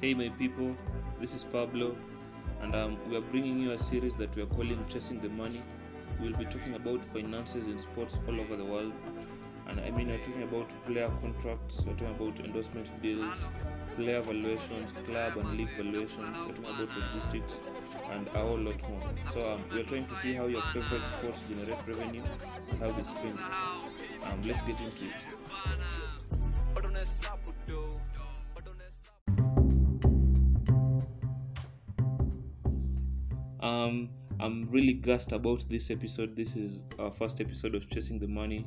Hey, my people, this is Pablo, and um, we are bringing you a series that we are calling Chasing the Money. We'll be talking about finances in sports all over the world, and I mean, we're talking about player contracts, we're talking about endorsement deals, player valuations, club and league valuations, we're talking about logistics, and a whole lot more. So, um, we're trying to see how your favorite sports generate revenue and how they spend it. Um, let's get into it. I'm really gassed about this episode. This is our first episode of Chasing the Money.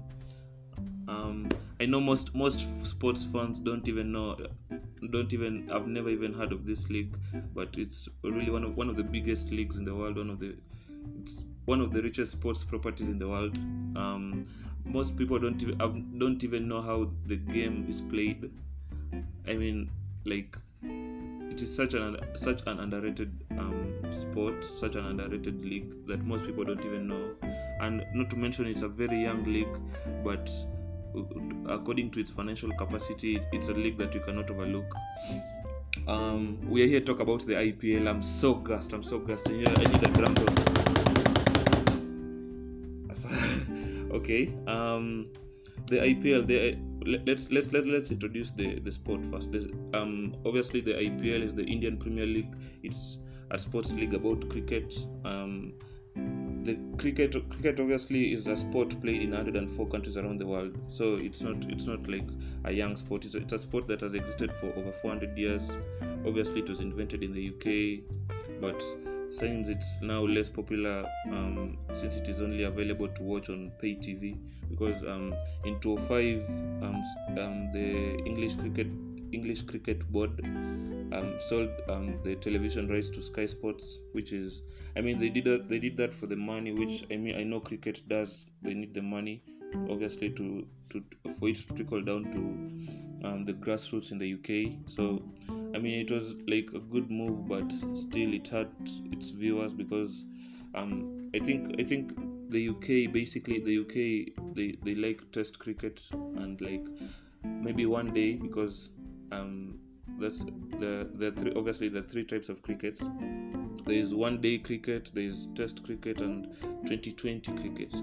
Um, I know most most sports fans don't even know, don't even I've never even heard of this league, but it's really one of one of the biggest leagues in the world. One of the it's one of the richest sports properties in the world. Um, most people don't even don't even know how the game is played. I mean, like it is such an such an underrated um, sport, such an underrated league that most people don't even know. And not to mention, it's a very young league, but according to its financial capacity, it's a league that you cannot overlook. Um, we are here to talk about the IPL. I'm so gassed. I'm so gassed. I need, a drum okay. Um, the IPL. The let- let's let's let, let's introduce the the sport first. There's, um, obviously the IPL is the Indian Premier League. It's a sports league about cricket. Um, the cricket cricket obviously is a sport played in 104 countries around the world. So it's not it's not like a young sport. It's a, it's a sport that has existed for over 400 years. Obviously, it was invented in the UK, but since it's now less popular um, since it is only available to watch on pay TV because um, in 2005 um, um, the English cricket English cricket board um, sold um, the television rights to Sky Sports, which is I mean they did that they did that for the money, which I mean I know cricket does. They need the money, obviously to to for it to trickle down to um, the grassroots in the UK. So I mean it was like a good move, but still it hurt its viewers because um, I think I think the UK basically the UK they, they like test cricket and like maybe one day because um, that's the the three obviously the three types of cricket. There is one day cricket there is test cricket and 2020 cricket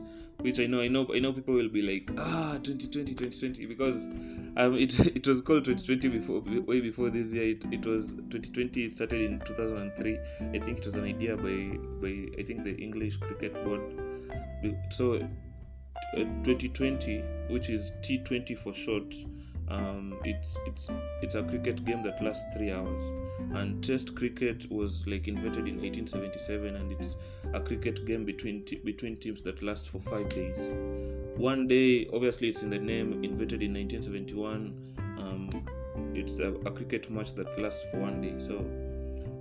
which i know i know i know people will be like ah 2020 2020 because um it it was called 2020 before way before this year. It, it was 2020 it started in 2003 i think it was an idea by by i think the english cricket board. So uh, 2020 which is t20 for short um, it's it's it's a cricket game that lasts three hours. And test cricket was like invented in 1877 and it's a cricket game between te- between teams that lasts for five days. One day obviously it's in the name invented in 1971 um, it's a, a cricket match that lasts for one day. So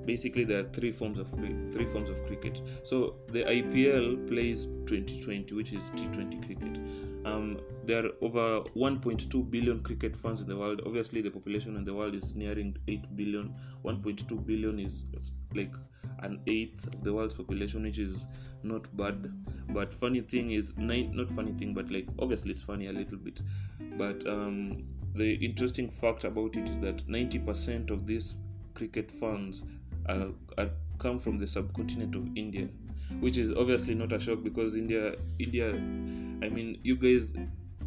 basically there are three forms of three forms of cricket. So the ipl plays 2020 which is t20 cricket um, there are over 1.2 billion cricket fans in the world. Obviously the population in the world is nearing 8 billion. 1.2 billion is like an eighth of the world's population which is not bad. But funny thing is not funny thing but like obviously it's funny a little bit. But um, the interesting fact about it is that 90% of these cricket fans are, come from the subcontinent of india which is obviously not a shock because india india i mean you guys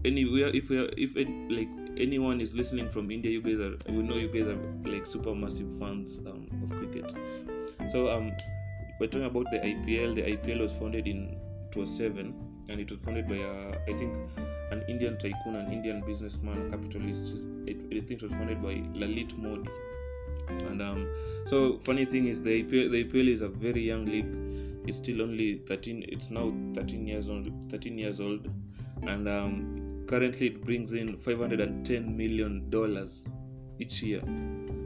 anywhere if we are if it, like anyone is listening from india you guys are we know you guys are like super massive fans um, of cricket. So um we're talking about the ipl the ipl was founded in 2007 and it was founded by uh, i think an indian tycoon an indian businessman capitalist. It, i think it was founded by lalit modi. And um so funny thing is the IPL, the IPL is a very young league it's still only 13 it's now 13 years old 13 years old. And um, currently it brings in 510 million dollars each year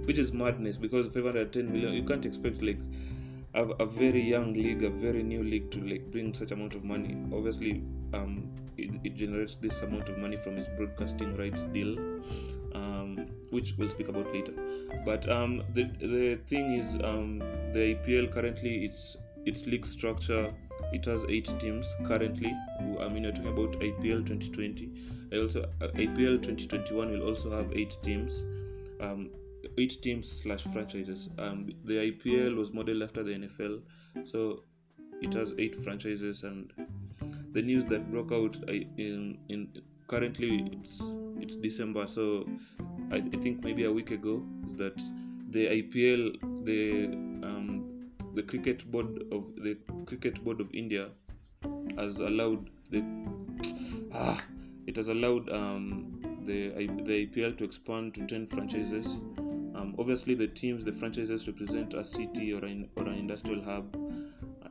which is madness because 510 million you can't expect like a, a very young league a very new league to like bring such amount of money. Obviously um, it, it generates this amount of money from its broadcasting rights deal um, which we'll speak about later. But um, the the thing is um, the IPL currently its its league structure. It has eight teams currently i mean you're talking about ipl 2020 I also uh, ipl 2021 will also have eight teams um, eight teams slash franchises. Um, the ipl was modeled after the nfl so it has eight franchises and the news that broke out in in currently it's it's december so i, I think maybe a week ago is that the ipl the the cricket board of the cricket board of India has allowed the ah, it has allowed um, the the IPL to expand to ten franchises. Um, obviously, the teams, the franchises represent a city or an or an industrial hub.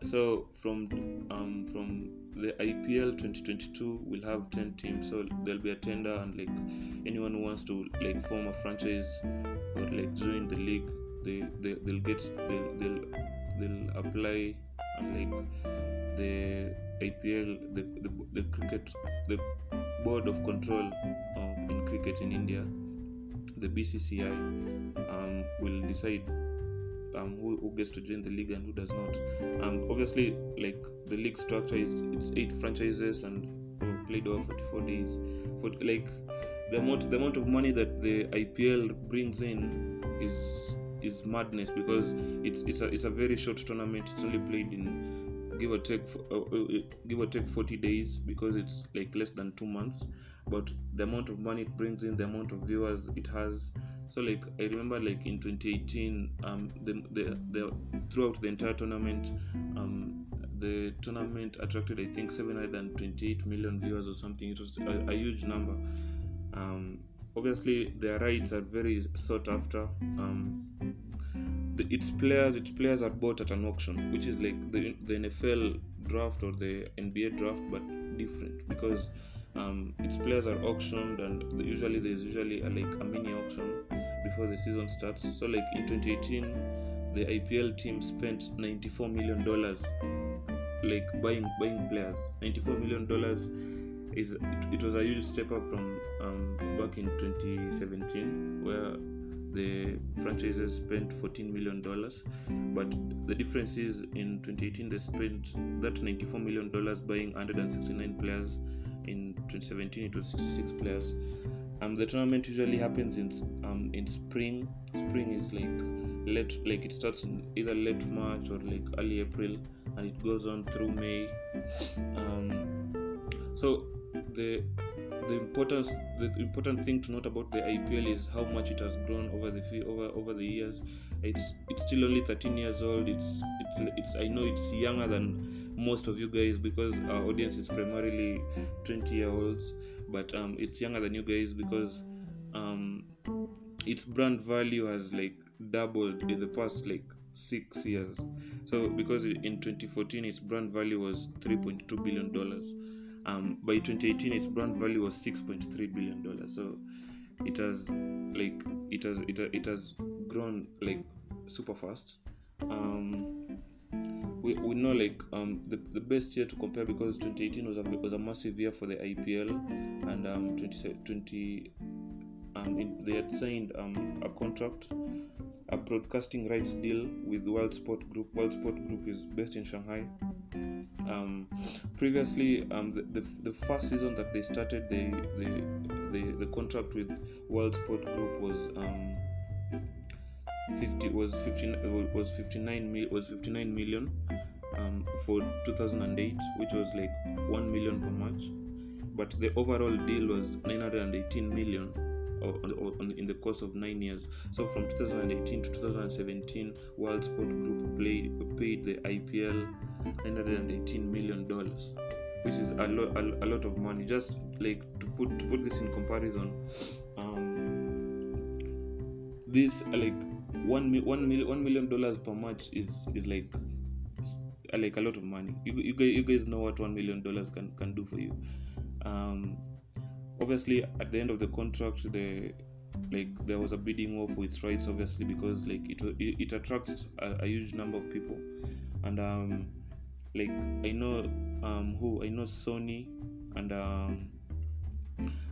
So from um, from the IPL 2022, we'll have ten teams. So there'll be a tender, and like anyone who wants to like form a franchise or like join the league, they, they they'll get they'll, they'll they'll apply like the IPL, the, the, the cricket, the board of control of, in cricket in India, the BCCI, um, will decide um, who, who gets to join the league and who does not. Um, obviously, like the league structure is it's eight franchises and played over 44 days. For like the amount the amount of money that the IPL brings in is is madness because it's it's a it's a very short tournament. It's only played in give or take uh, uh, give or take 40 days because it's like less than two months. But the amount of money it brings in, the amount of viewers it has. So like I remember like in 2018, um, the the, the throughout the entire tournament, um, the tournament attracted I think 728 million viewers or something. It was a, a huge number. Um, obviously their rights are very sought after. Um, the, its players its players are bought at an auction which is like the, the nfl draft or the nba draft but different because um, its players are auctioned and the, usually there's usually a, like a mini auction before the season starts. So like in 2018 the ipl team spent 94 million dollars like buying buying players. 94 million dollars is it, it, was a huge step up from um, back in 2017 where the franchises spent 14 million dollars. But the difference is in 2018 they spent that 94 million dollars buying 169 players. In 2017 it was 66 players. Um, the tournament usually happens in um, in spring. Spring is like late like it starts in either late march or like early april and it goes on through may. Um, so the the importance the important thing to note about the IPL is how much it has grown over the over over the years. It's it's still only 13 years old. It's it's it's I know it's younger than most of you guys because our audience is primarily 20 year olds, but um, it's younger than you guys because um, its brand value has like doubled in the past like six years. So because in 2014 its brand value was 3.2 billion dollars um, by 2018 its brand value was 6.3 billion dollars so it has like it has it, it has grown like super fast um, we, we know like um, the, the best year to compare because 2018 was a, was a massive year for the IPL and um, 2020 um, they had signed um, a contract a broadcasting rights deal with World Sport Group. World Sport Group is based in Shanghai. Um, previously, um, the, the, the, first season that they started, the, contract with World Sport Group was um, 50 was 15 was 59 was 59 million um, for 2008, which was like 1 million per match. But the overall deal was 918 million in the course of nine years. So from 2018 to 2017, World Sport Group played, paid the IPL 918 million dollars, which is a lot a, a, lot of money. Just like to put to put this in comparison, um, this like one one million one million dollars per match is is like like a lot of money. You you you guys know what one million dollars can can do for you. Um, obviously, at the end of the contract, the like there was a bidding war for its rights, obviously because like it it, it attracts a, a huge number of people, and um, like I know um who I know Sony and um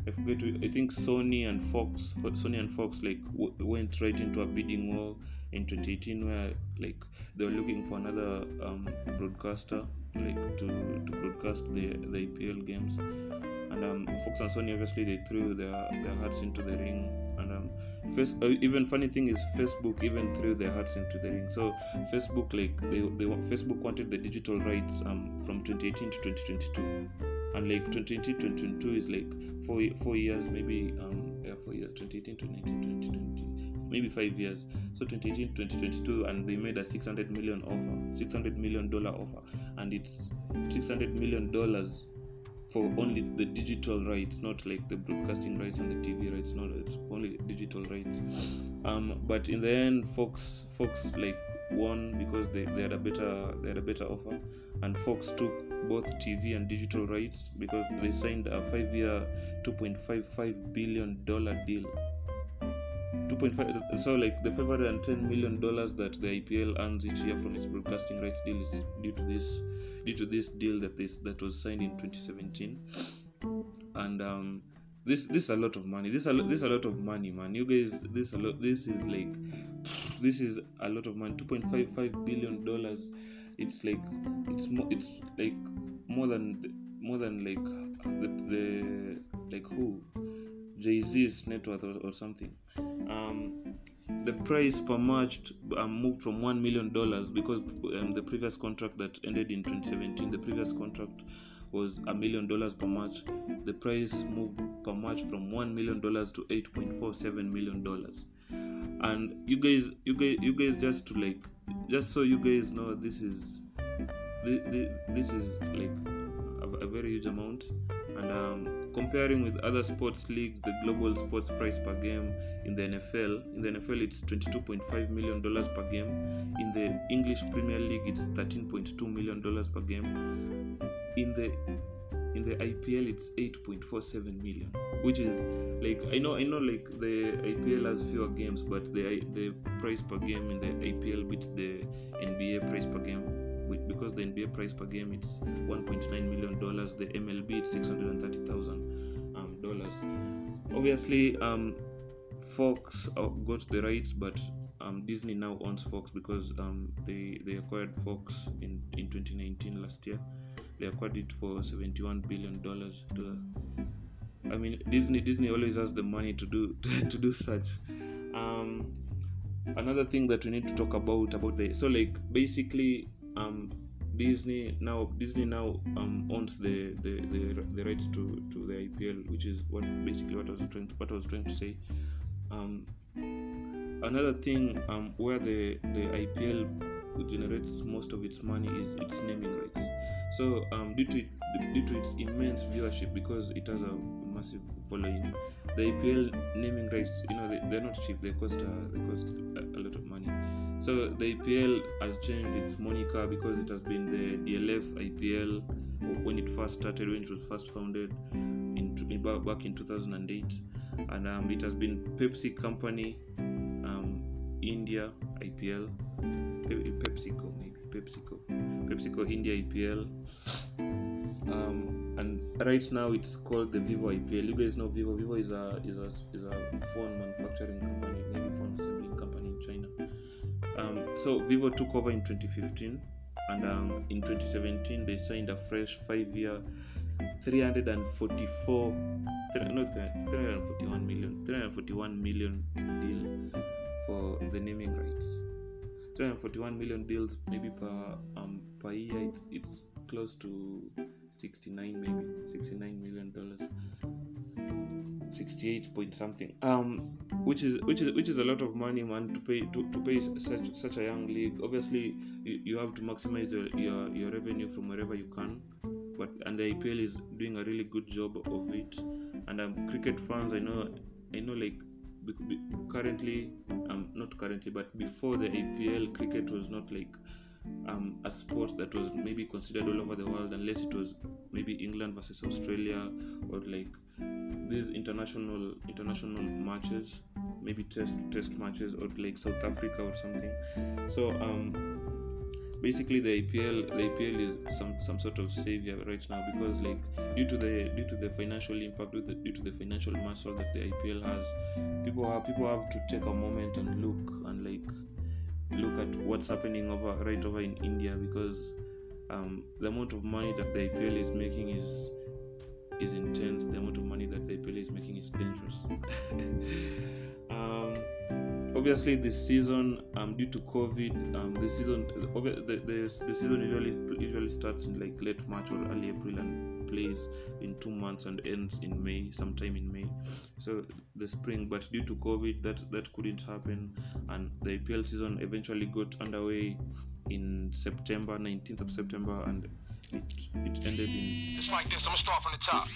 I forget to, I think Sony and Fox Sony and Fox like w- went right into a bidding war in 2018 where like they were looking for another um, broadcaster like to, to broadcast the the EPL games. And um, Fox and Sony obviously they threw their their hearts into the ring. And um, Face, uh, even funny thing is Facebook even threw their hearts into the ring. So Facebook like they, they Facebook wanted the digital rights um, from 2018 to 2022 and like 2018 2022 is like four four years maybe um yeah four years 2018 2019 2020 maybe five years. So 2018 2022 and they made a 600 million offer 600 million dollar offer. And it's 600 million dollars for only the digital rights not like the broadcasting rights and the tv rights not only digital rights. Um but in the end fox fox like won because they, they had a better they had a better offer. And fox took both tv and digital rights because they signed a five year 2.55 billion dollar deal 2.5 so like the 510 million dollars that the IPL earns each year from its broadcasting rights deal is due to this due to this deal that this that was signed in 2017 and um this this is a lot of money. This a lot this is a lot of money man. You guys this a lot this is like this is a lot of money. 2.55 billion dollars. It's like it's more it's like more than more than like the, the like who jay-z's net worth or, or something. Um the price per match um, moved from one million dollars because um, the previous contract that ended in 2017 the previous contract was a million dollars per match. The price moved per match from one million dollars to 8.47 million dollars. And you guys you guys you guys just to like just so you guys know this is this, this is like a, a very huge amount. And um, comparing with other sports leagues the global sports price per game in the nfl in the nfl it's 22.5 million dollars per game. In the english premier league it's 13.2 million dollars per game. In the in the IPL it's 8.47 million which is like I know I know like the IPL has fewer games but the the price per game in the IPL beats the NBA price per game because the NBA price per game it's 1.9 million dollars the MLB it's 630,000 um, dollars. Obviously um Fox uh, got the rights but um, Disney now owns Fox because um, they they acquired Fox in in 2019 last year. They acquired it for 71 billion dollars. To i mean disney disney always has the money to do to do such. Um another thing that we need to talk about about the so like basically um disney now disney now um owns the the the, the rights to to the ipl which is what basically what i was trying to what i was trying to say. Um another thing um where the the ipl generates most of its money is its naming rights. So um, due to due to its immense viewership because it has a massive following the IPL naming rights you know they, they're not cheap they cost uh, they cost a, a lot of money so the IPL has changed its moniker because it has been the DLF IPL when it first started when it was first founded in, back in 2008 and um, it has been Pepsi company um, India IPL Pe- PepsiCo maybe PepsiCo. PepsiCo India IPL um, and right now it's called the Vivo IPL you guys know Vivo. Vivo is a is a, is a phone manufacturing company um, so Vivo took over in 2015 and um, in 2017 they signed a fresh five year 344 no, 341 million 341 million deal for the naming rights. 341 million deals maybe per um per year it's it's close to 69 maybe 69 million dollars. 68 point something. Um which is which is which is a lot of money man to pay to, to pay such such a young league. Obviously you, you have to maximize your, your your revenue from wherever you can but and the IPL is doing a really good job of it. And um cricket fans I know I know like currently um not currently but before the IPL cricket was not like um, a sport that was maybe considered all over the world unless it was maybe England versus Australia or like these international international matches maybe test test matches or like South Africa or something. So um basically the IPL the IPL is some some sort of savior right now because like due to the due to the financial impact due the, due to the financial muscle that the IPL has people have people have to take a moment and look and like look at what's happening over right over in India because um, the amount of money that the IPL is making is is intense. The amount of money that the IPL is making is dangerous. um, obviously, this season, um, due to COVID, um, the season the, the, the, season usually usually starts in like late March or early April and plays in two months and ends in May, sometime in May. So the spring, but due to COVID, that that couldn't happen, and the IPL season eventually got underway in September, 19th of September, and it it ended in It's like this. I'm gonna start from the top.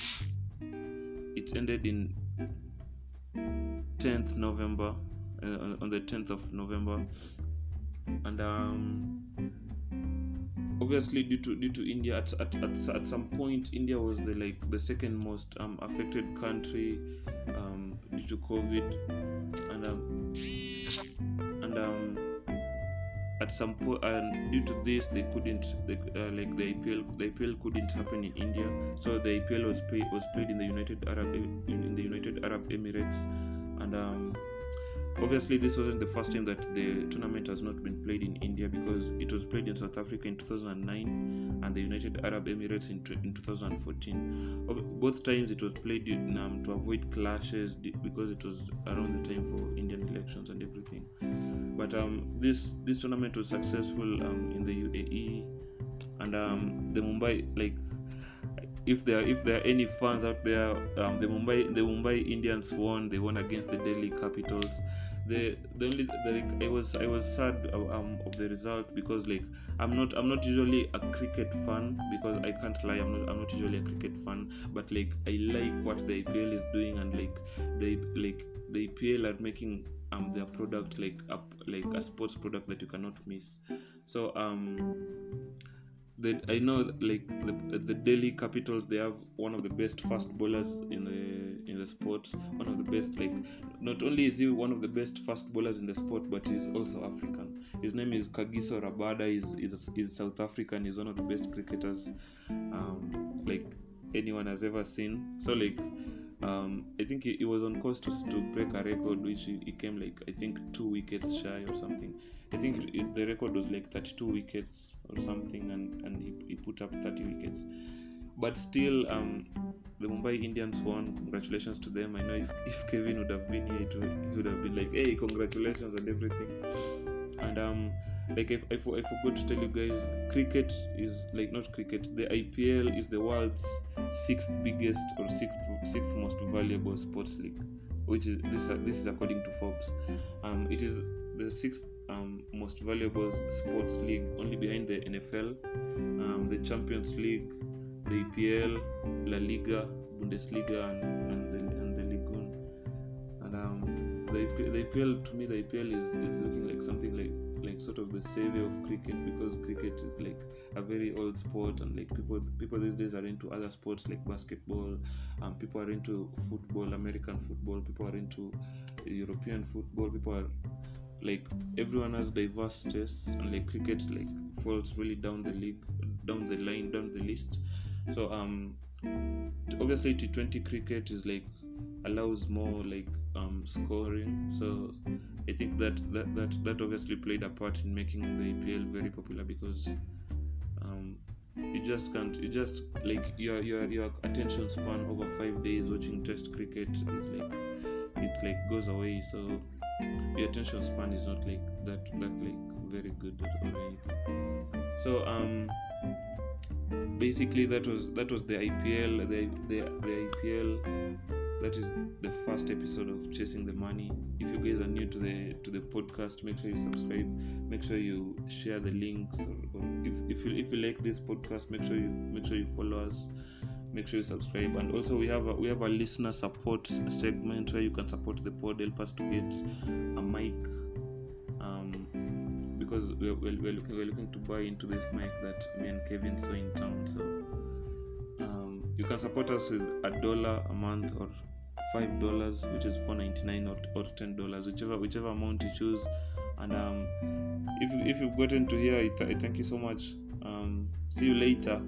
it ended in 10th November, uh, on- the 10th of November, and um, obviously due to due to India at, at, at, at some point India was the like the second most um, affected country um, due to COVID, and um, and um, at some point and due to this they couldn't they, uh, like the IPL the IPL couldn't happen in India. So the IPL was played was played in the United Arab in, in the United Arab Emirates. And um, obviously this wasn't the first time that the tournament has not been played in India because it was played in South Africa in 2009 and the United Arab Emirates in, in 2014 both times it was played in, um, to avoid clashes because it was around the time for Indian elections and everything but um, this this tournament was successful um, in the UAE and um, the Mumbai like if there if there are any fans out there um, the Mumbai the Mumbai Indians won they won against the Delhi Capitals. The the only the, I was I was sad uh, um, of the result because like I'm not I'm not usually a cricket fan because I can't lie I'm not I'm not usually a cricket fan. But like I like what the IPL is doing and like they like the IPL are making um their product like up like a sports product that you cannot miss. So um the, I know like the the Delhi Capitals they have one of the best fast bowlers in the in the sport. One of the best like not only is he one of the best fast bowlers in the sport but he's also African. His name is Kagiso Rabada. Is is is South African. He's one of the best cricketers um like anyone has ever seen. So like um, I think he, he was on course to, to break a record which he, he came like I think two wickets shy or something. I think it, the record was like 32 wickets or something, and and he, he put up 30 wickets. But still, um, the Mumbai Indians won. Congratulations to them. I know if, if Kevin would have been here, it would, he would have been like, "Hey, congratulations and everything." And um, like I, I, forgot to tell you guys, cricket is like not cricket. The IPL is the world's sixth biggest or sixth sixth most valuable sports league, which is this this is according to Forbes. Um, it is the sixth um, most valuable sports league, only behind the NFL, um, the Champions League, the EPL, La Liga, Bundesliga, and, and the and the Ligue 1. And um, the, the to me, the EPL is, is looking like something like like sort of the savior of cricket because cricket is like a very old sport and like people people these days are into other sports like basketball um, people are into football american football people are into european football people are like everyone has diverse tastes and like cricket like falls really down the league down the line down the list. So um obviously T20 cricket is like allows more like um scoring. So I think that that that, that obviously played a part in making the EPL very popular because um you just can't you just like your your your attention span over five days watching test cricket is like it like goes away. So your attention span is not like that that like very good or anything so um basically that was that was the IPL the the, the IPL that is the first episode of chasing the money. If you guys are new to the to the podcast make sure you subscribe. Make sure you share the links. Or, or if, if you if you like this podcast make sure you make sure you follow us. Make sure you subscribe. And also we have a, we have a listener support segment where you can support the pod help us to get a mic. Um, because we're, we're, we're, looking, we're looking to buy into this mic that me and Kevin saw in town. So you can support us with a dollar a month or five dollars, which is four ninety nine or, or ten dollars, whichever whichever amount you choose. And um, if if you've gotten to here, I, th- I thank you so much. Um, see you later.